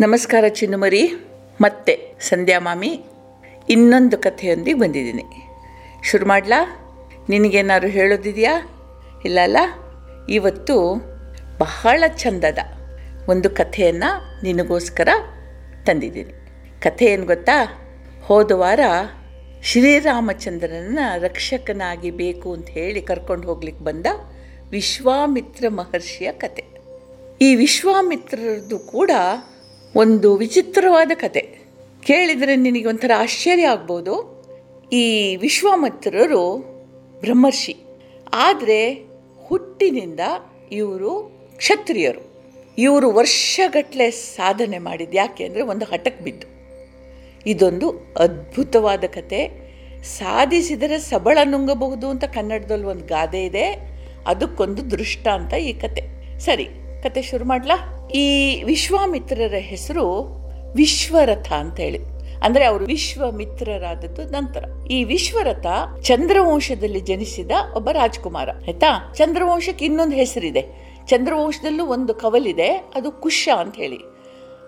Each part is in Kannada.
ನಮಸ್ಕಾರ ಚಿನ್ನುಮರಿ, ಮತ್ತೆ ಸಂಧ್ಯಾ ಮಾಮಿ, ಇನ್ನೊಂದು ಕಥೆಯೊಂದಿಗೆ ಬಂದಿದ್ದೀನಿ. ಶುರು ಮಾಡಲಾ? ನಿನಗೇನಾದ್ರು ಹೇಳೋದಿದೆಯಾ? ಇಲ್ಲ ಅಲ್ಲ? ಇವತ್ತು ಬಹಳ ಚಂದದ ಒಂದು ಕಥೆಯನ್ನು ನಿನಗೋಸ್ಕರ ತಂದಿದ್ದೀನಿ. ಕಥೆ ಏನು ಗೊತ್ತಾ? ಹೋದ ವಾರ ಶ್ರೀರಾಮಚಂದ್ರನ ರಕ್ಷಕನಾಗಿ ಬೇಕು ಅಂತ ಹೇಳಿ ಕರ್ಕೊಂಡು ಹೋಗ್ಲಿಕ್ಕೆ ಬಂದ ವಿಶ್ವಾಮಿತ್ರ ಮಹರ್ಷಿಯ ಕತೆ. ಈ ವಿಶ್ವಾಮಿತ್ರರದ್ದು ಕೂಡ ಒಂದು ವಿಚಿತ್ರವಾದ ಕತೆ. ಕೇಳಿದರೆ ನಿನಗೆ ಒಂಥರ ಆಶ್ಚರ್ಯ ಆಗ್ಬೋದು. ಈ ವಿಶ್ವಾಮಿತ್ರರು ಬ್ರಹ್ಮರ್ಷಿ. ಆದರೆ ಹುಟ್ಟಿನಿಂದ ಇವರು ಕ್ಷತ್ರಿಯರು. ಇವರು ವರ್ಷಗಟ್ಟಲೆ ಸಾಧನೆ ಮಾಡಿದ್ದು ಯಾಕೆ ಅಂದರೆ ಒಂದು ಹಠಕ್ಕೆ ಬಿದ್ದು. ಇದೊಂದು ಅದ್ಭುತವಾದ ಕತೆ. ಸಾಧಿಸಿದರೆ ಸಬಳ ನುಂಗಬಹುದು ಅಂತ ಕನ್ನಡದಲ್ಲಿ ಒಂದು ಗಾದೆ ಇದೆ. ಅದಕ್ಕೊಂದು ದೃಷ್ಟಾಂತ ಈ ಕತೆ. ಸರಿ, ಕತೆ ಶುರು ಮಾಡ್ಲಾ? ಈ ವಿಶ್ವಾಮಿತ್ರರ ಹೆಸರು ವಿಶ್ವರಥ ಅಂತ ಹೇಳಿ. ಅಂದ್ರೆ ಅವರು ವಿಶ್ವಮಿತ್ರರಾದದ್ದು ನಂತರ. ಈ ವಿಶ್ವರಥ ಚಂದ್ರವಂಶದಲ್ಲಿ ಜನಿಸಿದ ಒಬ್ಬ ರಾಜ್ಕುಮಾರ, ಆಯ್ತಾ? ಚಂದ್ರವಂಶಕ್ಕೆ ಇನ್ನೊಂದು ಹೆಸರಿದೆ. ಚಂದ್ರವಂಶದಲ್ಲೂ ಒಂದು ಕವಲಿದೆ, ಅದು ಕುಶ ಅಂತ ಹೇಳಿ.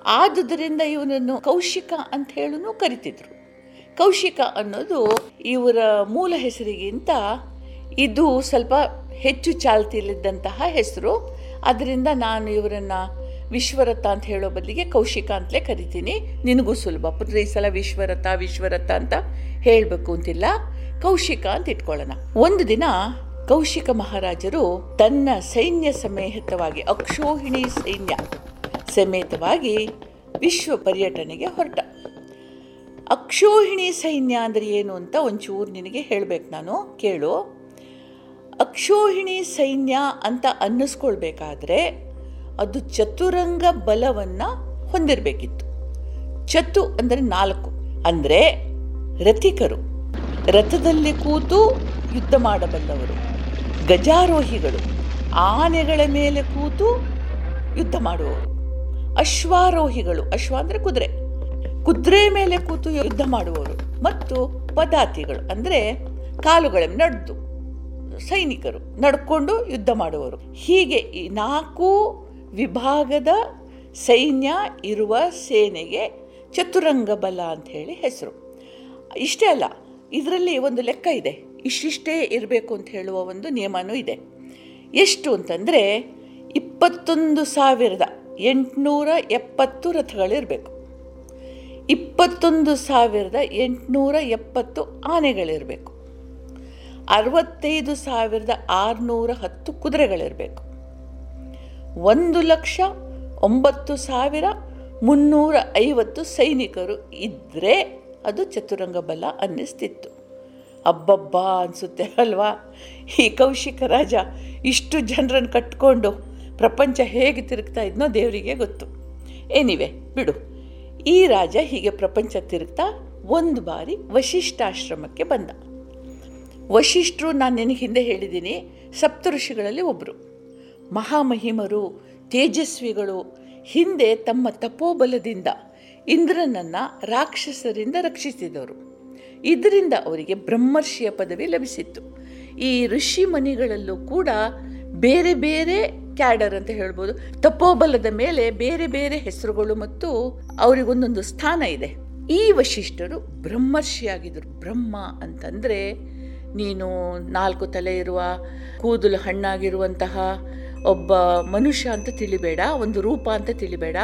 ಆದುದರಿಂದ ಇವನನ್ನು ಕೌಶಿಕ ಅಂತ ಹೇಳೂ ಕರಿತಿದ್ರು. ಕೌಶಿಕ ಅನ್ನೋದು ಇವರ ಮೂಲ ಹೆಸರಿಗಿಂತ ಇದು ಸ್ವಲ್ಪ ಹೆಚ್ಚು ಚಾಲ್ತಿಯಲ್ಲಿದ್ದಂತಹ ಹೆಸರು. ಅದರಿಂದ ನಾನು ಇವರನ್ನು ವಿಶ್ವರಥ ಅಂತ ಹೇಳೋ ಬದಲಿಗೆ ಕೌಶಿಕ ಅಂತಲೇ ಕರಿತೀನಿ. ನಿನಗೂ ಸುಲಭ. ಪುತ್ರ, ಈ ಸಲ ವಿಶ್ವರಥ ವಿಶ್ವರಥ ಅಂತ ಹೇಳಬೇಕು ಅಂತಿಲ್ಲ. ಕೌಶಿಕ ಅಂತ ಇಟ್ಕೊಳ್ಳೋಣ. ಒಂದು ದಿನ ಕೌಶಿಕ ಮಹಾರಾಜರು ತನ್ನ ಸೈನ್ಯ ಸಮೇತವಾಗಿ ಅಕ್ಷೋಹಿಣಿ ಸೈನ್ಯ ಸಮೇತವಾಗಿ ವಿಶ್ವ ಪರ್ಯಟನೆಗೆ ಹೊರಟ. ಅಕ್ಷೋಹಿಣಿ ಸೈನ್ಯ ಅಂದರೆ ಏನು ಅಂತ ಒಂಚೂರು ನಿನಗೆ ಹೇಳಬೇಕು ನಾನು. ಕೇಳು. ಅಕ್ಷೋಹಿಣಿ ಸೈನ್ಯ ಅಂತ ಅನ್ನಿಸ್ಕೊಳ್ಬೇಕಾದ್ರೆ ಅದು ಚತುರಂಗ ಬಲವನ್ನು ಹೊಂದಿರಬೇಕಿತ್ತು. ಚತು ಅಂದರೆ ನಾಲ್ಕು. ಅಂದರೆ ರಥಿಕರು. ರಥದಲ್ಲಿ ಕೂತು ಯುದ್ಧ ಮಾಡಬಲ್ಲವರು. ಗಜಾರೋಹಿಗಳು. ಆನೆಗಳ ಮೇಲೆ ಕೂತು ಯುದ್ಧ ಮಾಡುವವರು. ಅಶ್ವಾರೋಹಿಗಳು. ಅಶ್ವ ಅಂದರೆ ಕುದುರೆ. ಕುದುರೆ ಮೇಲೆ ಕೂತು ಯುದ್ಧ ಮಾಡುವವರು. ಮತ್ತು ಪದಾತಿಗಳು ಅಂದರೆ ಕಾಲುಗಳ ನಡೆದು. ಸೈನಿಕರು ನಡ್ಕೊಂಡು ಯುದ್ಧ ಮಾಡುವರು ಹೀಗೆ ಈ ನಾಲ್ಕು ವಿಭಾಗದ ಸೈನ್ಯ ಇರುವ ಸೇನೆಗೆ ಚತುರಂಗ ಬಲ ಅಂತ ಹೇಳಿ ಹೆಸರು. ಇಷ್ಟೇ ಅಲ್ಲ, ಇದರಲ್ಲಿ ಒಂದು ಲೆಕ್ಕ ಇದೆ. ಇಷ್ಟಿಷ್ಟೇ ಇರಬೇಕು ಅಂತ ಹೇಳುವ ಒಂದು ನಿಯಮನೂ ಇದೆ. ಎಷ್ಟು ಅಂತಂದರೆ, ಇಪ್ಪತ್ತೊಂದು ಸಾವಿರದ ಎಂಟುನೂರ ಎಪ್ಪತ್ತು ರಥಗಳಿರಬೇಕು. ಇಪ್ಪತ್ತೊಂದು ಸಾವಿರದ ಎಂಟುನೂರ ಎಪ್ಪತ್ತು ಆನೆಗಳಿರಬೇಕು. ಅರವತ್ತೈದು ಸಾವಿರದ ಆರುನೂರ ಹತ್ತು ಕುದುರೆಗಳಿರಬೇಕು. ಒಂದು ಲಕ್ಷ ಒಂಬತ್ತು ಸಾವಿರ ಮುನ್ನೂರ ಐವತ್ತು ಸೈನಿಕರು ಇದ್ದರೆ ಅದು ಚತುರಂಗ ಬಲ ಅನ್ನಿಸ್ತಿತ್ತು. ಅಬ್ಬಬ್ಬಾ ಅನಿಸುತ್ತೆ ಅಲ್ವಾ? ಈ ಕೌಶಿಕ ರಾಜ ಇಷ್ಟು ಜನರನ್ನು ಕಟ್ಕೊಂಡು ಪ್ರಪಂಚ ಹೇಗೆ ತಿರುಗ್ತಾ ಇದ್ನೋ ದೇವರಿಗೆ ಗೊತ್ತು. ಏನಿವೆ ಬಿಡು. ಈ ರಾಜ ಹೀಗೆ ಪ್ರಪಂಚ ತಿರುಗ್ತಾ ಒಂದು ಬಾರಿ ವಶಿಷ್ಠಾಶ್ರಮಕ್ಕೆ ಬಂದ. ವಶಿಷ್ಠರು ನಾನು ನಿನಗೆ ಹಿಂದೆ ಹೇಳಿದ್ದೀನಿ ಸಪ್ತಋಷಿಗಳಲ್ಲಿ ಒಬ್ಬರು ಮಹಾಮಹಿಮರು, ತೇಜಸ್ವಿಗಳು ಹಿಂದೆ ತಮ್ಮ ತಪೋಬಲದಿಂದ ಇಂದ್ರನನ್ನು ರಾಕ್ಷಸರಿಂದ ರಕ್ಷಿಸಿದವರು ಇದರಿಂದ ಅವರಿಗೆ ಬ್ರಹ್ಮರ್ಷಿಯ ಪದವಿ ಲಭಿಸಿತ್ತು. ಈ ಋಷಿ ಮನಿಗಳಲ್ಲೂ ಕೂಡ ಬೇರೆ ಬೇರೆ ಕ್ಯಾಡರ್ ಅಂತ ಹೇಳ್ಬೋದು. ತಪೋಬಲದ ಮೇಲೆ ಬೇರೆ ಬೇರೆ ಹೆಸರುಗಳು ಮತ್ತು ಅವರಿಗೊಂದೊಂದು ಸ್ಥಾನ ಇದೆ. ಈ ವಶಿಷ್ಠರು ಬ್ರಹ್ಮರ್ಷಿಯಾಗಿದ್ದರು ಬ್ರಹ್ಮ ಅಂತಂದರೆ ನೀನು ನಾಲ್ಕು ತಲೆ ಇರುವ, ಕೂದಲು ಹಣ್ಣಾಗಿರುವಂತಹ ಒಬ್ಬ ಮನುಷ್ಯ ಅಂತ ತಿಳಿಬೇಡ, ಒಂದು ರೂಪ ಅಂತ ತಿಳಿಬೇಡ.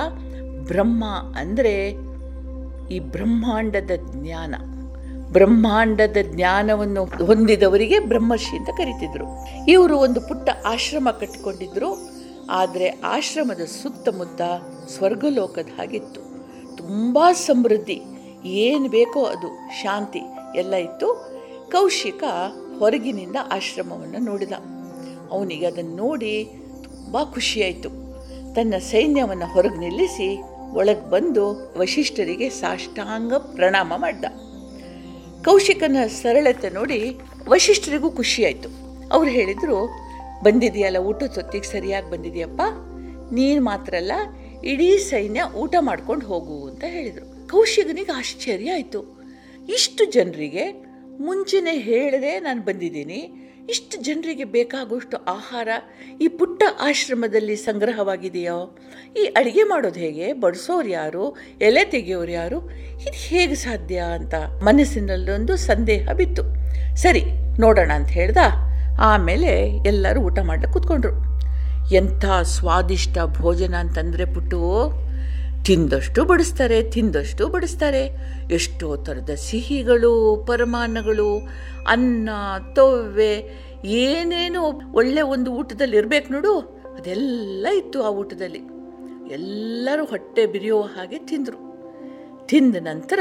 ಬ್ರಹ್ಮ ಅಂದರೆ ಈ ಬ್ರಹ್ಮಾಂಡದ ಜ್ಞಾನ. ಬ್ರಹ್ಮಾಂಡದ ಜ್ಞಾನವನ್ನು ಹೊಂದಿದವರಿಗೆ ಬ್ರಹ್ಮರ್ಷಿ ಅಂತ ಕರಿತಿದ್ರು. ಇವರು ಒಂದು ಪುಟ್ಟ ಆಶ್ರಮ ಕಟ್ಟಿಕೊಂಡಿದ್ರು. ಆದರೆ ಆಶ್ರಮದ ಸುತ್ತಮುತ್ತ ಸ್ವರ್ಗಲೋಕದ ಹಾಗಿತ್ತು. ತುಂಬ ಸಮೃದ್ಧಿ. ಏನು ಬೇಕೋ ಅದು, ಶಾಂತಿ ಎಲ್ಲ ಇತ್ತು. ಕೌಶಿಕ ಹೊರಗಿನಿಂದ ಆಶ್ರಮವನ್ನು ನೋಡಿದ. ಅವನಿಗೆ ಅದನ್ನು ನೋಡಿ ತುಂಬ ಖುಷಿಯಾಯಿತು. ತನ್ನ ಸೈನ್ಯವನ್ನು ಹೊರಗೆ ನಿಲ್ಲಿಸಿ ಒಳಗೆ ಬಂದು ವಶಿಷ್ಠರಿಗೆ ಸಾಷ್ಟಾಂಗ ಪ್ರಣಾಮ ಮಾಡ್ದ. ಕೌಶಿಕನ ಸರಳತೆ ನೋಡಿ ವಶಿಷ್ಠರಿಗೂ ಖುಷಿಯಾಯಿತು. ಅವ್ರು ಹೇಳಿದರು, ಬಂದಿದೆಯಲ್ಲ, ಊಟ ಸೊತ್ತಿಗೆ ಸರಿಯಾಗಿ ಬಂದಿದೆಯಪ್ಪ. ನೀನು ಮಾತ್ರ ಅಲ್ಲ, ಇಡೀ ಸೈನ್ಯ ಊಟ ಮಾಡ್ಕೊಂಡು ಹೋಗು ಅಂತ ಹೇಳಿದರು. ಕೌಶಿಕನಿಗೆ ಆಶ್ಚರ್ಯ ಆಯಿತು. ಇಷ್ಟು ಜನರಿಗೆ ಮುಂಚೆನೇ ಹೇಳದೆ ನಾನು ಬಂದಿದ್ದೀನಿ ಇಷ್ಟು ಜನರಿಗೆ ಬೇಕಾಗುವಷ್ಟು ಆಹಾರ ಈ ಪುಟ್ಟ ಆಶ್ರಮದಲ್ಲಿ ಸಂಗ್ರಹವಾಗಿದೆಯೋ? ಈ ಅಡುಗೆ ಮಾಡೋದು ಹೇಗೆ? ಬಡಿಸೋರು ಯಾರು? ಎಲೆ ತೆಗೆಯೋರು ಯಾರು? ಇದು ಹೇಗೆ ಸಾಧ್ಯ ಅಂತ ಮನಸ್ಸಿನಲ್ಲೊಂದು ಸಂದೇಹ ಬಿತ್ತು. ಸರಿ, ನೋಡೋಣ ಅಂತ ಹೇಳ್ದ? ಆಮೇಲೆ ಎಲ್ಲರೂ ಊಟ ಮಾಡಲಿಕ್ಕೆ ಕೂತ್ಕೊಂಡ್ರು. ಎಂಥ ಸ್ವಾದಿಷ್ಟ ಭೋಜನ ಅಂತಂದರೆ ಪುಟ್ಟು ತಿಂದಷ್ಟು ಬಡಿಸ್ತಾರೆ ತಿಂದಷ್ಟು ಬಡಿಸ್ತಾರೆ. ಎಷ್ಟೋ ಥರದ ಸಿಹಿಗಳು, ಪರಮಾನ್ನಗಳು, ಅನ್ನ, ತೊವ್ವೆ, ಏನೇನು ಒಳ್ಳೆ ಒಂದು ಊಟದಲ್ಲಿ ಇರಬೇಕು ನೋಡು, ಅದೆಲ್ಲ ಇತ್ತು ಆ ಊಟದಲ್ಲಿ. ಎಲ್ಲರೂ ಹೊಟ್ಟೆ ಬಿರಿಯೋ ಹಾಗೆ ತಿಂದರು. ತಿಂದ ನಂತರ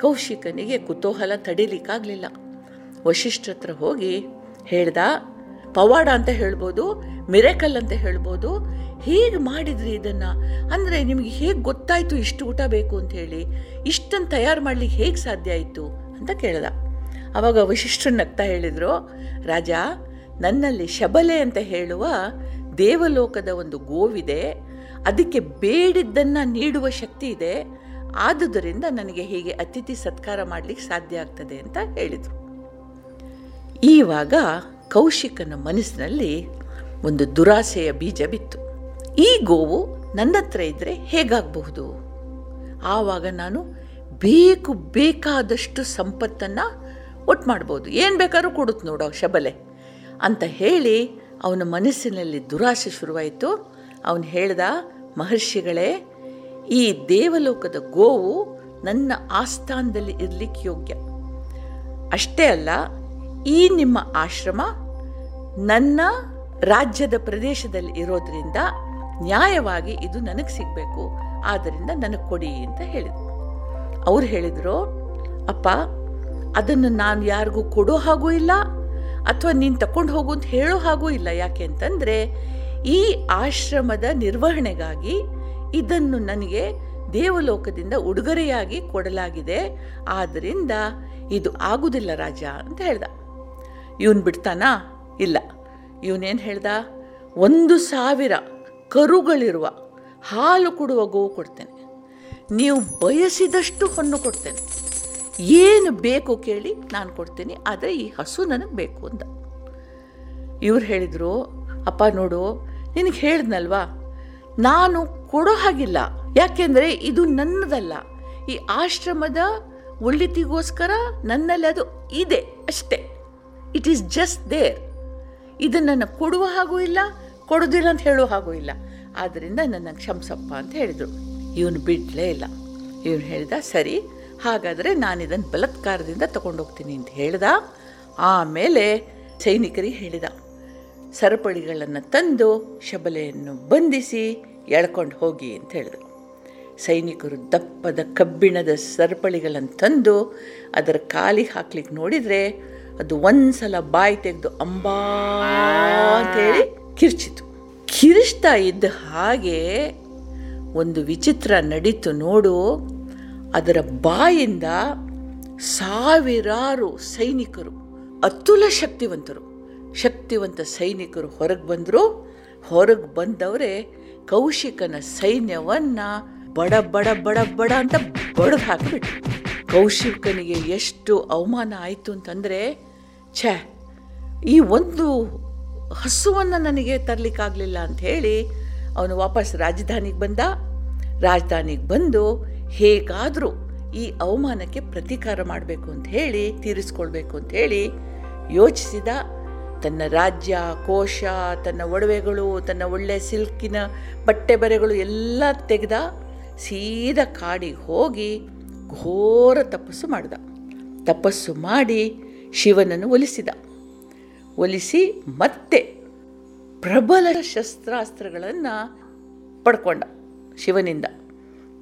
ಕೌಶಿಕನಿಗೆ ಕುತೂಹಲ ತಡೀಲಿಕ್ಕಾಗಲಿಲ್ಲ. ವಶಿಷ್ಠ ಹತ್ರ ಹೋಗಿ ಹೇಳ್ದ ಪವಾಡ ಅಂತ ಹೇಳ್ಬೋದು, ಮಿರೇಕಲ್ ಅಂತ ಹೇಳ್ಬೋದು. ಹೇಗೆ ಮಾಡಿದ್ರಿ ಇದನ್ನು? ಅಂದರೆ ನಿಮಗೆ ಹೇಗೆ ಗೊತ್ತಾಯಿತು ಇಷ್ಟು ಊಟ ಬೇಕು ಅಂತ ಹೇಳಿ? ಇಷ್ಟನ್ನು ತಯಾರು ಮಾಡಲಿಕ್ಕೆ ಹೇಗೆ ಸಾಧ್ಯ ಆಯಿತು ಅಂತ ಕೇಳ್ದ. ಆವಾಗ ವಶಿಷ್ಠರು ನಗ್ತಾ ಹೇಳಿದರು, ರಾಜ, ನನ್ನಲ್ಲಿ ಶಬಲೆ ಅಂತ ಹೇಳುವ ದೇವಲೋಕದ ಒಂದು ಗೋವಿದೆ. ಅದಕ್ಕೆ ಬೇಡಿದ್ದನ್ನು ನೀಡುವ ಶಕ್ತಿ ಇದೆ. ಆದುದರಿಂದ ನನಗೆ ಹೀಗೆ ಅತಿಥಿ ಸತ್ಕಾರ ಮಾಡಲಿಕ್ಕೆ ಸಾಧ್ಯ ಆಗ್ತದೆ ಅಂತ ಹೇಳಿದರು. ಈವಾಗ ಕೌಶಿಕನ ಮನಸ್ಸಿನಲ್ಲಿ ಒಂದು ದುರಾಸೆಯ ಬೀಜ ಬಿತ್ತು. ಈ ಗೋವು ನನ್ನ ಹತ್ರ ಇದ್ದರೆ ಹೇಗಾಗಬಹುದು? ಆವಾಗ ನಾನು ಬೇಕು ಬೇಕಾದಷ್ಟು ಸಂಪತ್ತನ್ನು ಒಟ್ಟು ಮಾಡ್ಬೋದು. ಏನು ಬೇಕಾದ್ರೂ ಕೊಡುತ್ತೆ ನೋಡೋ ಶಬಲೆ ಅಂತ ಹೇಳಿ ಅವನ ಮನಸ್ಸಿನಲ್ಲಿ ದುರಾಸೆ ಶುರುವಾಯಿತು. ಅವನು ಹೇಳ್ದ, ಮಹರ್ಷಿಗಳೇ, ಈ ದೇವಲೋಕದ ಗೋವು ನನ್ನ ಆಸ್ಥಾನದಲ್ಲಿ ಇರಲಿಕ್ಕೆ ಯೋಗ್ಯ. ಅಷ್ಟೇ ಅಲ್ಲ ಈ ನಿಮ್ಮ ಆಶ್ರಮ ನನ್ನ ರಾಜ್ಯದ ಪ್ರದೇಶದಲ್ಲಿ ಇರೋದ್ರಿಂದ ನ್ಯಾಯವಾಗಿ ಇದು ನನಗೆ ಸಿಗಬೇಕು. ಆದ್ದರಿಂದ ನನಗೆ ಕೊಡಿ ಅಂತ ಹೇಳಿದರು. ಅವ್ರು ಹೇಳಿದರು, ಅಪ್ಪ, ಅದನ್ನು ನಾನು ಯಾರಿಗೂ ಕೊಡೋ ಹಾಗೂ ಇಲ್ಲ, ಅಥವಾ ನೀನು ತಕೊಂಡು ಹೋಗು ಅಂತ ಹೇಳೋ ಹಾಗೂ ಇಲ್ಲ. ಯಾಕೆ ಅಂತಂದರೆ, ಈ ಆಶ್ರಮದ ನಿರ್ವಹಣೆಗಾಗಿ ಇದನ್ನು ನನಗೆ ದೇವಲೋಕದಿಂದ ಉಡುಗೊರೆಯಾಗಿ ಕೊಡಲಾಗಿದೆ. ಆದ್ದರಿಂದ ಇದು ಆಗುವುದಿಲ್ಲ ರಾಜ, ಅಂತ ಹೇಳ್ದ. ಇವನು ಬಿಡ್ತಾನಾ? ಇಲ್ಲ. ಇವನೇನು ಹೇಳ್ದ? ಒಂದು ಸಾವಿರ ಕರುಗಳಿರುವ ಹಾಲು ಕೊಡುವ ಗೋವು ಕೊಡ್ತೇನೆ. ನೀವು ಬಯಸಿದಷ್ಟು ಹಣ್ಣು ಕೊಡ್ತೇನೆ. ಏನು ಬೇಕು ಕೇಳಿ ನಾನು ಕೊಡ್ತೀನಿ, ಆದರೆ ಈ ಹಸು ನನಗೆ ಬೇಕು ಅಂತ. ಇವ್ರು ಹೇಳಿದರು, ಅಪ್ಪ ನೋಡು, ನಿನಗೆ ಹೇಳಿದ್ನಲ್ವಾ? ನಾನು ಕೊಡೋ ಹಾಗಿಲ್ಲ. ಯಾಕೆಂದರೆ ಇದು ನನ್ನದಲ್ಲ. ಈ ಆಶ್ರಮದ ಒಳ್ಳಿತಿಗೋಸ್ಕರ ನನ್ನಲ್ಲಿ ಅದು ಇದೆ ಅಷ್ಟೇ. ಇಟ್ ಈಸ್ ಜಸ್ಟ್ ದೇರ್ ಇದನ್ನು ಕೊಡುವ ಹಾಗೂ ಇಲ್ಲ ಕೊಡೋದಿಲ್ಲ ಅಂತ ಹೇಳೋ ಹಾಗೂ ಇಲ್ಲ. ಆದ್ದರಿಂದ ನನ್ನ ಕ್ಷಮಿಸಪ್ಪ ಅಂತ ಹೇಳಿದರು. ಇವನು ಬಿಡಲೇ ಇಲ್ಲ. ಇವನು ಹೇಳಿದ, ಸರಿ, ಹಾಗಾದರೆ ನಾನು ಇದನ್ನು ಬಲತ್ಕಾರದಿಂದ ತಗೊಂಡೋಗ್ತೀನಿ ಅಂತ ಹೇಳ್ದ. ಆಮೇಲೆ ಸೈನಿಕರಿಗೆ ಹೇಳಿದ, ಸರಪಳಿಗಳನ್ನು ತಂದು ಶಬಲೆಯನ್ನು ಬಂಧಿಸಿ ಎಳ್ಕೊಂಡು ಹೋಗಿ ಅಂತ ಹೇಳಿದರು. ಸೈನಿಕರು ದಪ್ಪದ ಕಬ್ಬಿಣದ ಸರಪಳಿಗಳನ್ನು ತಂದು ಅದರ ಕಾಲಿಗೆ ಹಾಕ್ಲಿಕ್ಕೆ ನೋಡಿದರೆ ಅದು ಒಂದ್ಸಲ ಬಾಯಿ ತೆಗೆದು ಅಂಬಾ ಅಂತೇಳಿ ಕಿರ್ಚಿತು. ಕಿರಿಸ್ತಾ ಇದ್ದ ಹಾಗೆ ಒಂದು ವಿಚಿತ್ರ ನಡೀತು ನೋಡು. ಅದರ ಬಾಯಿಂದ ಸಾವಿರಾರು ಸೈನಿಕರು ಅತುಲ ಶಕ್ತಿವಂತರು ಶಕ್ತಿವಂತ ಸೈನಿಕರು ಹೊರಗೆ ಬಂದರು. ಹೊರಗೆ ಬಂದವರೇ ಕೌಶಿಕನ ಸೈನ್ಯವನ್ನು ಬಡ ಬಡ ಬಡ ಬಡ ಅಂತ ಬಡದು ಹಾಕಿಬಿಟ್ರು. ಕೌಶಿಕನಿಗೆ ಎಷ್ಟು ಅವಮಾನ ಆಯಿತು ಅಂತಂದರೆ, ಛೇ, ಈ ಒಂದು ಹಸುವನ್ನು ನನಗೆ ತರಲಿಕ್ಕಾಗಲಿಲ್ಲ ಅಂತ ಹೇಳಿ ಅವನು ವಾಪಸ್ ರಾಜಧಾನಿಗೆ ಬಂದ. ರಾಜಧಾನಿಗೆ ಬಂದು ಹೇಗಾದರೂ ಈ ಅವಮಾನಕ್ಕೆ ಪ್ರತೀಕಾರ ಮಾಡಬೇಕು ಅಂತ ಹೇಳಿ, ತೀರಿಸ್ಕೊಳ್ಬೇಕು ಅಂತ ಹೇಳಿ ಯೋಚಿಸಿದ. ತನ್ನ ರಾಜ್ಯ, ಕೋಶ, ತನ್ನ ಒಡವೆಗಳು, ತನ್ನ ಒಳ್ಳೆಯ ಸಿಲ್ಕಿನ ಬಟ್ಟೆ ಬರೆಗಳು ಎಲ್ಲ ತೆಗೆದ ಸೀದಾ ಕಾಡಿಗೆ ಹೋಗಿ ಘೋರ ತಪಸ್ಸು ಮಾಡಿದ. ತಪಸ್ಸು ಮಾಡಿ ಶಿವನನ್ನು ಒಲಿಸಿದ. ಒಲಿಸಿ ಮತ್ತೆ ಪ್ರಬಲ ಶಸ್ತ್ರಾಸ್ತ್ರಗಳನ್ನು ಪಡ್ಕೊಂಡ ಶಿವನಿಂದ.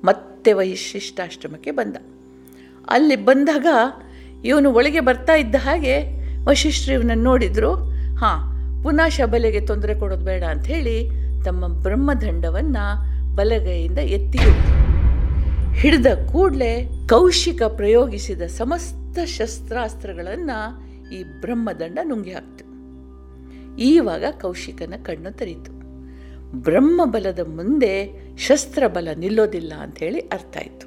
ಮತ್ತೆ ವೈಶಿಷ್ಟಾಶ್ರಮಕ್ಕೆ ಬಂದ. ಅಲ್ಲಿ ಬಂದಾಗ ಇವನು ಒಳಗೆ ಬರ್ತಾ ಇದ್ದ ಹಾಗೆ ವಶಿಷ್ಠರು ಇವನನ್ನು ನೋಡಿದರು, ಹಾಂ, ಪುನಃ ಶಬಲೆಗೆ ತೊಂದರೆ ಕೊಡೋದು ಬೇಡ ಅಂಥೇಳಿ ತಮ್ಮ ಬ್ರಹ್ಮದಂಡವನ್ನು ಬಲಗೈಯಿಂದ ಎತ್ತಿ ಹಿಡಿದ ಕೂಡಲೇ ಕೌಶಿಕ ಪ್ರಯೋಗಿಸಿದ ಸಮಸ್ತ ಶಸ್ತ್ರಾಸ್ತ್ರಗಳನ್ನು ಈ ಬ್ರಹ್ಮದಂಡ ನುಂಗಿ ಹಾಕ್ತು. ಈವಾಗ ಕೌಶಿಕನ ಕಣ್ಣು ತೆರೀತು. ಬ್ರಹ್ಮಬಲದ ಮುಂದೆ ಶಸ್ತ್ರಬಲ ನಿಲ್ಲೋದಿಲ್ಲ ಅಂಥೇಳಿ ಅರ್ಥ ಆಯಿತು.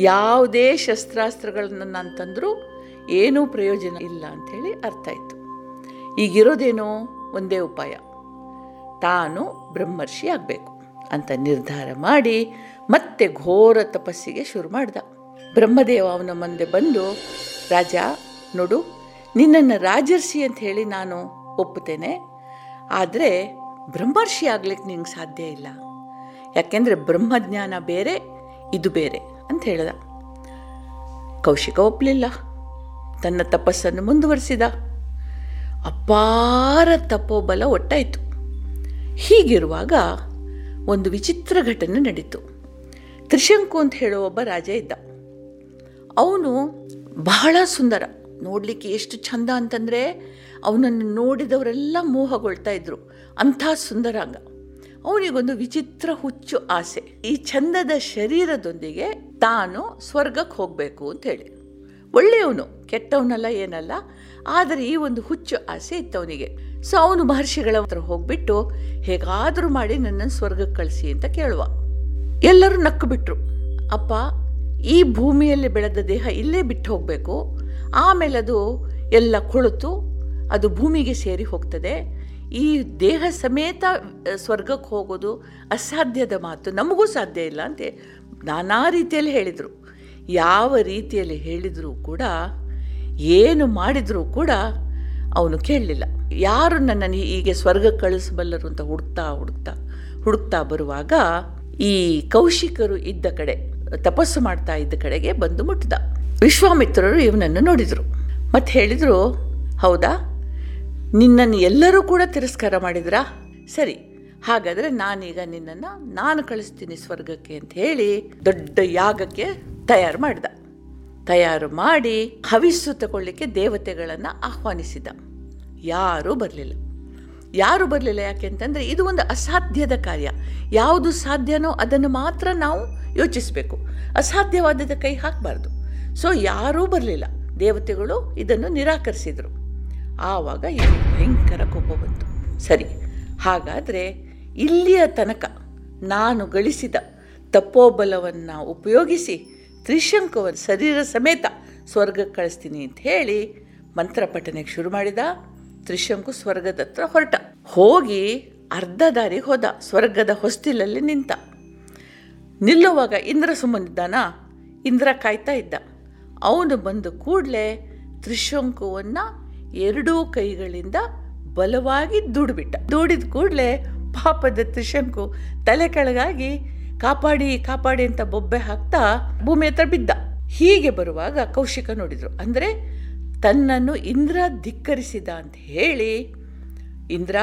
ಯಾವುದೇ ಶಸ್ತ್ರಾಸ್ತ್ರಗಳನ್ನು ನಾನು ತಂದರೂ ಏನೂ ಪ್ರಯೋಜನ ಇಲ್ಲ ಅಂಥೇಳಿ ಅರ್ಥ ಆಯಿತು. ಈಗಿರೋದೇನೋ ಒಂದೇ ಉಪಾಯ. ತಾನು ಬ್ರಹ್ಮರ್ಷಿ ಆಗಬೇಕು ಅಂತ ನಿರ್ಧಾರ ಮಾಡಿ ಮತ್ತೆ ಘೋರ ತಪಸ್ಸಿಗೆ ಶುರು ಮಾಡ್ದ. ಬ್ರಹ್ಮದೇವ ಅವನ ಮುಂದೆ ಬಂದು, ರಾಜ, ನೋಡು, ನಿನ್ನನ್ನು ರಾಜರ್ಷಿ ಅಂತ ಹೇಳಿ ನಾನು ಒಪ್ಪುತ್ತೇನೆ. ಆದರೆ ಬ್ರಹ್ಮರ್ಷಿ ಆಗ್ಲಿಕ್ಕೆ ನಿಂಗೆ ಸಾಧ್ಯ ಇಲ್ಲ. ಯಾಕೆಂದರೆ ಬ್ರಹ್ಮಜ್ಞಾನ ಬೇರೆ, ಇದು ಬೇರೆ, ಅಂತ ಹೇಳ್ದ. ಕೌಶಿಕ ಒಪ್ಪಲಿಲ್ಲ ತನ್ನ ತಪಸ್ಸನ್ನು ಮುಂದುವರಿಸಿದ. ಅಪಾರ ತಪೋಬಲ ಒಟ್ಟಾಯಿತು. ಹೀಗಿರುವಾಗ ಒಂದು ವಿಚಿತ್ರ ಘಟನೆ ನಡೀತು. ತ್ರಿಶಂಕು ಅಂತ ಹೇಳೋ ಒಬ್ಬ ರಾಜ ಇದ್ದ. ಅವನು ಬಹಳ ಸುಂದರ. ನೋಡಲಿಕ್ಕೆ ಎಷ್ಟು ಚಂದ ಅಂತಂದರೆ ಅವನನ್ನು ನೋಡಿದವರೆಲ್ಲ ಮೋಹಗೊಳ್ತಾ ಇದ್ರು. ಅಂಥ ಸುಂದರಾಂಗ. ಅವನಿಗೊಂದು ವಿಚಿತ್ರ ಹುಚ್ಚು ಆಸೆ. ಈ ಚಂದದ ಶರೀರದೊಂದಿಗೆ ತಾನು ಸ್ವರ್ಗಕ್ಕೆ ಹೋಗಬೇಕು ಅಂತ ಹೇಳಿ. ಒಳ್ಳೆಯವನು, ಕೆಟ್ಟವನಲ್ಲ ಏನಲ್ಲ, ಆದರೆ ಈ ಒಂದು ಹುಚ್ಚು ಆಸೆ ಇತ್ತು ಅವನಿಗೆ ಸೊ ಅವನು ಮಹರ್ಷಿಗಳ ಹತ್ರ ಹೋಗ್ಬಿಟ್ಟು ಹೇಗಾದರೂ ಮಾಡಿ ನನ್ನನ್ನು ಸ್ವರ್ಗಕ್ಕೆ ಕಳಿಸಿ ಅಂತ ಕೇಳುವ. ಎಲ್ಲರೂ ನಕ್ಕು ಬಿಟ್ರು ಅಪ್ಪ, ಈ ಭೂಮಿಯಲ್ಲಿ ಬೆಳೆದ ದೇಹ ಇಲ್ಲೇ ಬಿಟ್ಟು ಹೋಗಬೇಕು. ಆಮೇಲೆ ಅದು ಎಲ್ಲ ಕೊಳುತು, ಅದು ಭೂಮಿಗೆ ಸೇರಿ ಹೋಗ್ತದೆ. ಈ ದೇಹ ಸಮೇತ ಸ್ವರ್ಗಕ್ಕೆ ಹೋಗೋದು ಅಸಾಧ್ಯದ ಮಾತು. ನಮಗೂ ಸಾಧ್ಯ ಇಲ್ಲ ಅಂತ. ನಾನಾ ರೀತಿಯಲ್ಲಿ ಹೇಳಿದರು. ಯಾವ ರೀತಿಯಲ್ಲಿ ಹೇಳಿದರೂ ಕೂಡ, ಏನು ಮಾಡಿದರೂ ಕೂಡ ಅವನು ಕೇಳಲಿಲ್ಲ. ಯಾರು ನನ್ನನ್ನು ಹೀಗೆ ಸ್ವರ್ಗಕ್ಕೆ ಕಳಿಸಬಲ್ಲರು ಅಂತ ಹುಡುಕ್ತಾ ಹುಡುಕ್ತಾ ಹುಡುಕ್ತಾ ಬರುವಾಗ ಈ ಕೌಶಿಕರು ಇದ್ದ ಕಡೆ, ತಪಸ್ಸು ಮಾಡ್ತಾ ಇದ್ದ ಕಡೆಗೆ ಬಂದು ಮುಟ್ಟಿದ. ವಿಶ್ವಾಮಿತ್ರರು ಇವನನ್ನು ನೋಡಿದರು. ಮತ್ತು ಹೇಳಿದರು, ಹೌದಾ? ನಿನ್ನನ್ನು ಎಲ್ಲರೂ ಕೂಡ ತಿರಸ್ಕಾರ ಮಾಡಿದ್ರಾ? ಸರಿ, ಹಾಗಾದರೆ ನಾನೀಗ ನಿನ್ನನ್ನು ನಾನು ಕಳಿಸ್ತೀನಿ ಸ್ವರ್ಗಕ್ಕೆ ಅಂತ ಹೇಳಿ ದೊಡ್ಡ ಯಾಗಕ್ಕೆ ತಯಾರು ಮಾಡಿದ. ತಯಾರು ಮಾಡಿ ಹವಿಸ್ಸು ತಗೊಳ್ಳಿಕ್ಕೆ ದೇವತೆಗಳನ್ನು ಆಹ್ವಾನಿಸಿದ. ಯಾರೂ ಬರಲಿಲ್ಲ. ಯಾರು ಬರಲಿಲ್ಲ ಯಾಕೆ ಅಂತಂದರೆ ಇದು ಒಂದು ಅಸಾಧ್ಯದ ಕಾರ್ಯ. ಯಾವುದು ಸಾಧ್ಯನೋ ಅದನ್ನು ಮಾತ್ರ ನಾವು ಯೋಚಿಸಬೇಕು. ಅಸಾಧ್ಯವಾದದ ಕೈ ಹಾಕಬಾರ್ದು. ಸೊ ಯಾರೂ ಬರಲಿಲ್ಲ. ದೇವತೆಗಳು ಇದನ್ನು ನಿರಾಕರಿಸಿದರು. ಆವಾಗ ಇಲ್ಲಿ ಭಯಂಕರ ಕೋಪ ಬಂತು. ಸರಿ, ಹಾಗಾದರೆ ಇಲ್ಲಿಯ ತನಕ ನಾನು ಗಳಿಸಿದ ತಪ್ಪೋಬಲವನ್ನು ಉಪಯೋಗಿಸಿ ತ್ರಿಶಂಕವನ್ನು ಶರೀರ ಸಮೇತ ಸ್ವರ್ಗಕ್ಕೆ ಕಳಿಸ್ತೀನಿ ಅಂತ ಹೇಳಿ ಮಂತ್ರ ಪಠನೆಗೆ ಶುರು ಮಾಡಿದ. ತ್ರಿಶಂಕು ಸ್ವರ್ಗದ ಹತ್ರ ಹೊರಟ. ಹೋಗಿ ಅರ್ಧ ದಾರಿ ಹೋದ, ಸ್ವರ್ಗದ ಹೊಸ್ತಿಲಲ್ಲಿ ನಿಂತ. ನಿಲ್ಲುವಾಗ ಇಂದ್ರ ಸುಮ್ಮನಿದ್ದಾನ? ಇಂದ್ರ ಕಾಯ್ತಾ ಇದ್ದ. ಅವನು ಬಂದು ಕೂಡಲೇ ತ್ರಿಶಂಕುವನ್ನು ಎರಡೂ ಕೈಗಳಿಂದ ಬಲವಾಗಿ ದೂಡಿಬಿಟ್ಟ. ದೂಡಿದ ಕೂಡಲೇ ಪಾಪದ ತ್ರಿಶಂಕು ತಲೆ ಕೆಳಗಾಗಿ ಕಾಪಾಡಿ ಕಾಪಾಡಿ ಅಂತ ಬೊಬ್ಬೆ ಹಾಕ್ತಾ ಭೂಮಿ ಹತ್ರ ಬಿದ್ದ. ಹೀಗೆ ಬರುವಾಗ ಕೌಶಿಕ ನೋಡಿದರು. ಅಂದರೆ ತನ್ನನ್ನು ಇಂದ್ರ ಧಿಕ್ಕರಿಸಿದ ಅಂತ ಹೇಳಿ, ಇಂದ್ರ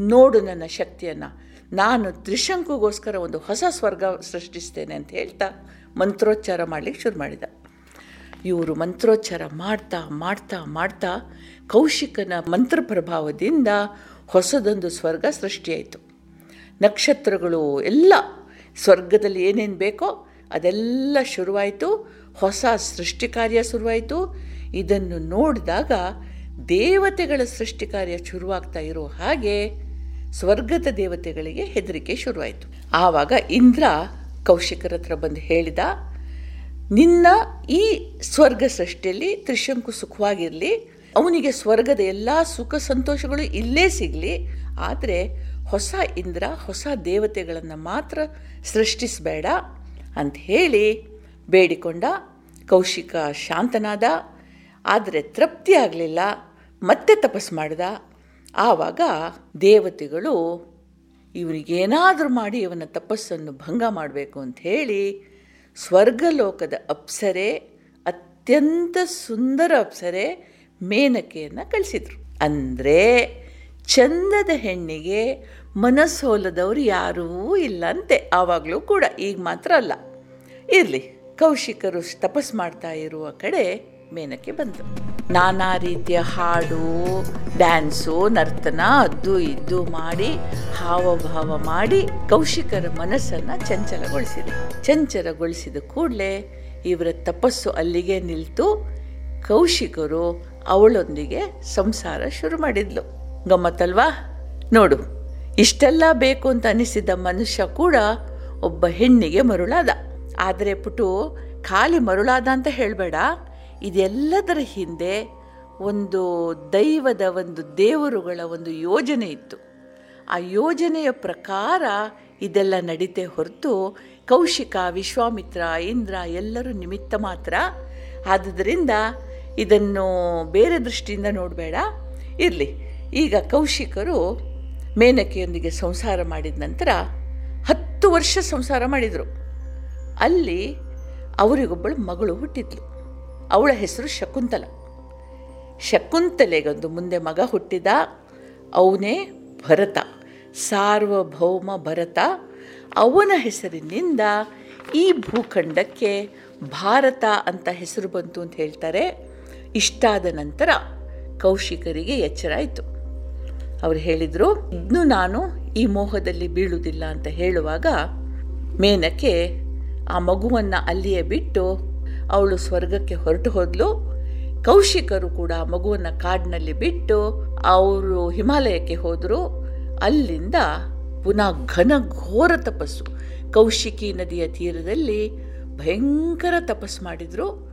ನೋಡು ನನ್ನ ಶಕ್ತಿಯನ್ನು. ನಾನು ತ್ರಿಶಂಕುಗೋಸ್ಕರ ಒಂದು ಹೊಸ ಸ್ವರ್ಗ ಸೃಷ್ಟಿಸ್ತೇನೆ ಅಂತ ಹೇಳ್ತಾ ಮಂತ್ರೋಚ್ಚಾರ ಮಾಡಲಿಕ್ಕೆ ಶುರು ಮಾಡಿದ. ಇವರು ಮಂತ್ರೋಚ್ಚಾರ ಮಾಡ್ತಾ ಮಾಡ್ತಾ ಮಾಡ್ತಾ ಕೌಶಿಕನ ಮಂತ್ರ ಪ್ರಭಾವದಿಂದ ಹೊಸದೊಂದು ಸ್ವರ್ಗ ಸೃಷ್ಟಿಯಾಯಿತು. ನಕ್ಷತ್ರಗಳು ಎಲ್ಲ ಸ್ವರ್ಗದಲ್ಲಿ ಏನೇನು ಬೇಕೋ ಅದೆಲ್ಲ ಶುರುವಾಯಿತು. ಹೊಸ ಸೃಷ್ಟಿ ಕಾರ್ಯ ಶುರುವಾಯಿತು. ಇದನ್ನು ನೋಡಿದಾಗ ದೇವತೆಗಳ ಸೃಷ್ಟಿ ಕಾರ್ಯ ಶುರುವಾಗ್ತಾ ಇರೋ ಹಾಗೆ ಸ್ವರ್ಗದ ದೇವತೆಗಳಿಗೆ ಹೆದರಿಕೆ ಶುರುವಾಯಿತು. ಆವಾಗ ಇಂದ್ರ ಕೌಶಿಕರ ಹತ್ರ ಬಂದು ಹೇಳಿದ, ನಿನ್ನ ಈ ಸ್ವರ್ಗ ಸೃಷ್ಟಿಯಲ್ಲಿ ತ್ರಿಶಂಕು ಸುಖವಾಗಿರಲಿ, ಅವನಿಗೆ ಸ್ವರ್ಗದ ಎಲ್ಲ ಸುಖ ಸಂತೋಷಗಳು ಇಲ್ಲೇ ಸಿಗಲಿ, ಆದರೆ ಹೊಸ ಇಂದ್ರ ಹೊಸ ದೇವತೆಗಳನ್ನು ಮಾತ್ರ ಸೃಷ್ಟಿಸಬೇಡ ಅಂತ ಹೇಳಿ ಬೇಡಿಕೊಂಡ ಕೌಶಿಕ ಶಾಂತನಾದ. ಆದರೆ ತೃಪ್ತಿ ಆಗಲಿಲ್ಲ, ಮತ್ತೆ ತಪಸ್ ಮಾಡಿದ. ಆವಾಗ ದೇವತೆಗಳು ಇವನಿಗೇನಾದರೂ ಮಾಡಿ ಇವನ ತಪಸ್ಸನ್ನು ಭಂಗ ಮಾಡಬೇಕು ಅಂತ ಹೇಳಿ ಸ್ವರ್ಗಲೋಕದ ಅಪ್ಸರೆ, ಅತ್ಯಂತ ಸುಂದರ ಅಪ್ಸರೆ ಮೇನಕೆಯನ್ನು ಕಳಿಸಿದರು. ಅಂದರೆ ಚಂದದ ಹೆಣ್ಣಿಗೆ ಮನಸ್ಸೋಲದವರು ಯಾರೂ ಇಲ್ಲಂತೆ, ಆವಾಗಲೂ ಕೂಡ, ಈಗ ಮಾತ್ರ ಅಲ್ಲ. ಇರಲಿ, ಕೌಶಿಕರು ತಪಸ್ ಮಾಡ್ತಾ ಇರುವ ಕಡೆ ಮೇನಕ್ಕೆ ಬಂತು. ನಾನಾ ರೀತಿಯ ಹಾಡು, ಡ್ಯಾನ್ಸು, ನರ್ತನ ಅದ್ದು ಇದ್ದು ಮಾಡಿ, ಹಾವಭಾವ ಮಾಡಿ, ಕೌಶಿಕರ ಮನಸ್ಸನ್ನು ಚಂಚಲಗೊಳಿಸಿದೆ. ಚಂಚಲಗೊಳಿಸಿದ ಕೂಡಲೇ ಇವರ ತಪಸ್ಸು ಅಲ್ಲಿಗೆ ನಿಲ್ತು ಕೌಶಿಕರು ಅವಳೊಂದಿಗೆ ಸಂಸಾರ ಶುರು ಮಾಡಿದ್ಲು. ಗಮ್ಮತ್ತಲ್ವಾ? ನೋಡು, ಇಷ್ಟೆಲ್ಲ ಬೇಕು ಅಂತ ಅನಿಸಿದ ಮನುಷ್ಯ ಕೂಡ ಒಬ್ಬ ಹೆಣ್ಣಿಗೆ ಮರುಳಾದ. ಆದರೆ ಪುಟು, ಖಾಲಿ ಮರುಳಾದ ಅಂತ ಹೇಳಬೇಡ. ಇದೆಲ್ಲದರ ಹಿಂದೆ ಒಂದು ದೈವದ ಒಂದು ದೇವರುಗಳ ಒಂದು ಯೋಜನೆ ಇತ್ತು. ಆ ಯೋಜನೆಯ ಪ್ರಕಾರ ಇದೆಲ್ಲ ನಡೀತೆ ಹೊರತು ಕೌಶಿಕ, ವಿಶ್ವಾಮಿತ್ರ, ಇಂದ್ರ ಎಲ್ಲರೂ ನಿಮಿತ್ತ ಮಾತ್ರ. ಆದ್ದರಿಂದ ಇದನ್ನು ಬೇರೆ ದೃಷ್ಟಿಯಿಂದ ನೋಡಬೇಡ, ಇರಲಿ. ಈಗ ಕೌಶಿಕರು ಮೇನಕೆಯೊಂದಿಗೆ ಸಂಸಾರ ಮಾಡಿದ ನಂತರ ಹತ್ತು ವರ್ಷ ಸಂಸಾರ ಮಾಡಿದರು. ಅಲ್ಲಿ ಅವರಿಗೊಬ್ಬಳು ಮಗಳು ಹುಟ್ಟಿದ್ಲು. ಅವಳ ಹೆಸರು ಶಕುಂತಲ. ಶಕುಂತಲೆಗೊಂದು ಮುಂದೆ ಮಗ ಹುಟ್ಟಿದ ಅವನೇ ಭರತ, ಸಾರ್ವಭೌಮ ಭರತ. ಅವನ ಹೆಸರಿನಿಂದ ಈ ಭೂಖಂಡಕ್ಕೆ ಭಾರತ ಅಂತ ಹೆಸರು ಬಂತು ಅಂತ ಹೇಳ್ತಾರೆ. ಇಷ್ಟಾದ ನಂತರ ಕೌಶಿಕರಿಗೆ ಎಚ್ಚರ ಆಯಿತು. ಅವರು ಹೇಳಿದರು, ಇನ್ನು ನಾನು ಈ ಮೋಹದಲ್ಲಿ ಬೀಳುವುದಿಲ್ಲ ಅಂತ ಹೇಳುವಾಗ ಮೇನಕ್ಕೆ ಆ ಮಗುವನ್ನು ಅಲ್ಲಿಯೇ ಬಿಟ್ಟು ಅವಳು ಸ್ವರ್ಗಕ್ಕೆ ಹೊರಟು ಹೋದ್ಲು. ಕೌಶಿಕರು ಕೂಡ ಮಗುವನ್ನು ಕಾಡಿನಲ್ಲಿ ಬಿಟ್ಟು ಅವರು ಹಿಮಾಲಯಕ್ಕೆ ಹೋದರು. ಅಲ್ಲಿಂದ ಪುನಃ ಘನ ಘೋರ ತಪಸ್ಸು. ಕೌಶಿಕಿ ನದಿಯ ತೀರದಲ್ಲಿ ಭಯಂಕರ ತಪಸ್ಸು ಮಾಡಿದರು.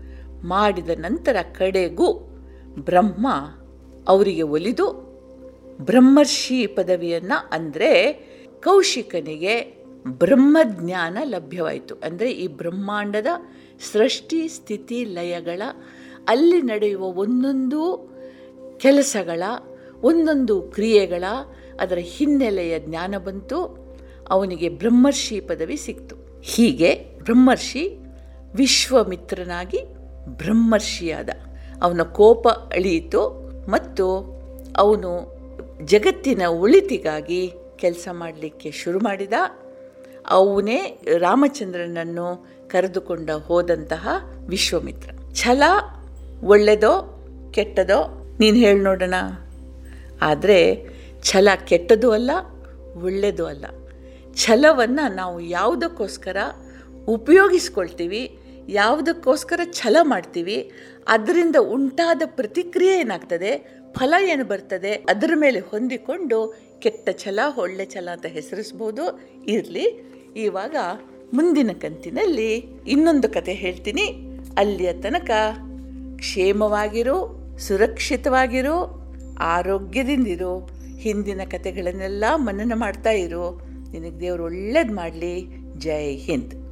ಮಾಡಿದ ನಂತರ ಕಡೆಗೂ ಬ್ರಹ್ಮ ಅವರಿಗೆ ಒಲಿದು ಬ್ರಹ್ಮರ್ಷಿ ಪದವಿಯನ್ನು ಅಂದರೆ ಕೌಶಿಕನಿಗೆ ಬ್ರಹ್ಮಜ್ಞಾನ ಲಭ್ಯವಾಯಿತು. ಅಂದರೆ ಈ ಬ್ರಹ್ಮಾಂಡದ ಸೃಷ್ಟಿ ಸ್ಥಿತಿ ಲಯಗಳ, ಅಲ್ಲಿ ನಡೆಯುವ ಒಂದೊಂದು ಕೆಲಸಗಳ, ಒಂದೊಂದು ಕ್ರಿಯೆಗಳ, ಅದರ ಹಿನ್ನೆಲೆಯ ಜ್ಞಾನ ಬಂತು, ಅವನಿಗೆ ಬ್ರಹ್ಮರ್ಷಿ ಪದವಿ ಸಿಕ್ತು. ಹೀಗೆ ಬ್ರಹ್ಮರ್ಷಿ ವಿಶ್ವಮಿತ್ರನಾಗಿ ಬ್ರಹ್ಮರ್ಷಿಯಾದ. ಅವನ ಕೋಪ ಅಳಿಯಿತು ಮತ್ತು ಅವನು ಜಗತ್ತಿನ ಉಳಿತಿಗಾಗಿ ಕೆಲಸ ಮಾಡಲಿಕ್ಕೆ ಶುರು ಮಾಡಿದ. ಅವನೇ ರಾಮಚಂದ್ರನನ್ನು ಕರೆದುಕೊಂಡ ಹೋದಂತಹ ವಿಶ್ವಮಿತ್ರ. ಛಲ ಒಳ್ಳೆದೋ ಕೆಟ್ಟದೋ ನೀನು ಹೇಳಿ ನೋಡೋಣ. ಆದರೆ ಛಲ ಕೆಟ್ಟದೂ ಅಲ್ಲ ಒಳ್ಳೆಯದು ಅಲ್ಲ. ಛಲವನ್ನು ನಾವು ಯಾವುದಕ್ಕೋಸ್ಕರ ಉಪಯೋಗಿಸ್ಕೊಳ್ತೀವಿ, ಯಾವುದಕ್ಕೋಸ್ಕರ ಛಲ ಮಾಡ್ತೀವಿ, ಅದರಿಂದ ಉಂಟಾದ ಪ್ರತಿಕ್ರಿಯೆ ಏನಾಗ್ತದೆ, ಫಲ ಏನು ಬರ್ತದೆ, ಅದರ ಮೇಲೆ ಹೊಂದಿಕೊಂಡು ಕೆಟ್ಟ ಛಲ, ಒಳ್ಳೆ ಛಲ ಅಂತ ಹೆಸರಿಸ್ಬೋದು. ಇರಲಿ. ಇವಾಗ ಮುಂದಿನ ಕಂತಿನಲ್ಲಿ ಇನ್ನೊಂದು ಕತೆ ಹೇಳ್ತೀನಿ. ಅಲ್ಲಿಯ ತನಕ ಕ್ಷೇಮವಾಗಿರು, ಸುರಕ್ಷಿತವಾಗಿರು, ಆರೋಗ್ಯದಿಂದಿರು. ಹಿಂದಿನ ಕತೆಗಳನ್ನೆಲ್ಲ ಮನನ ಮಾಡ್ತಾ ಇರು. ನಿನಗೆ ದೇವರು ಒಳ್ಳೇದು ಮಾಡಲಿ. ಜೈ ಹಿಂದ್.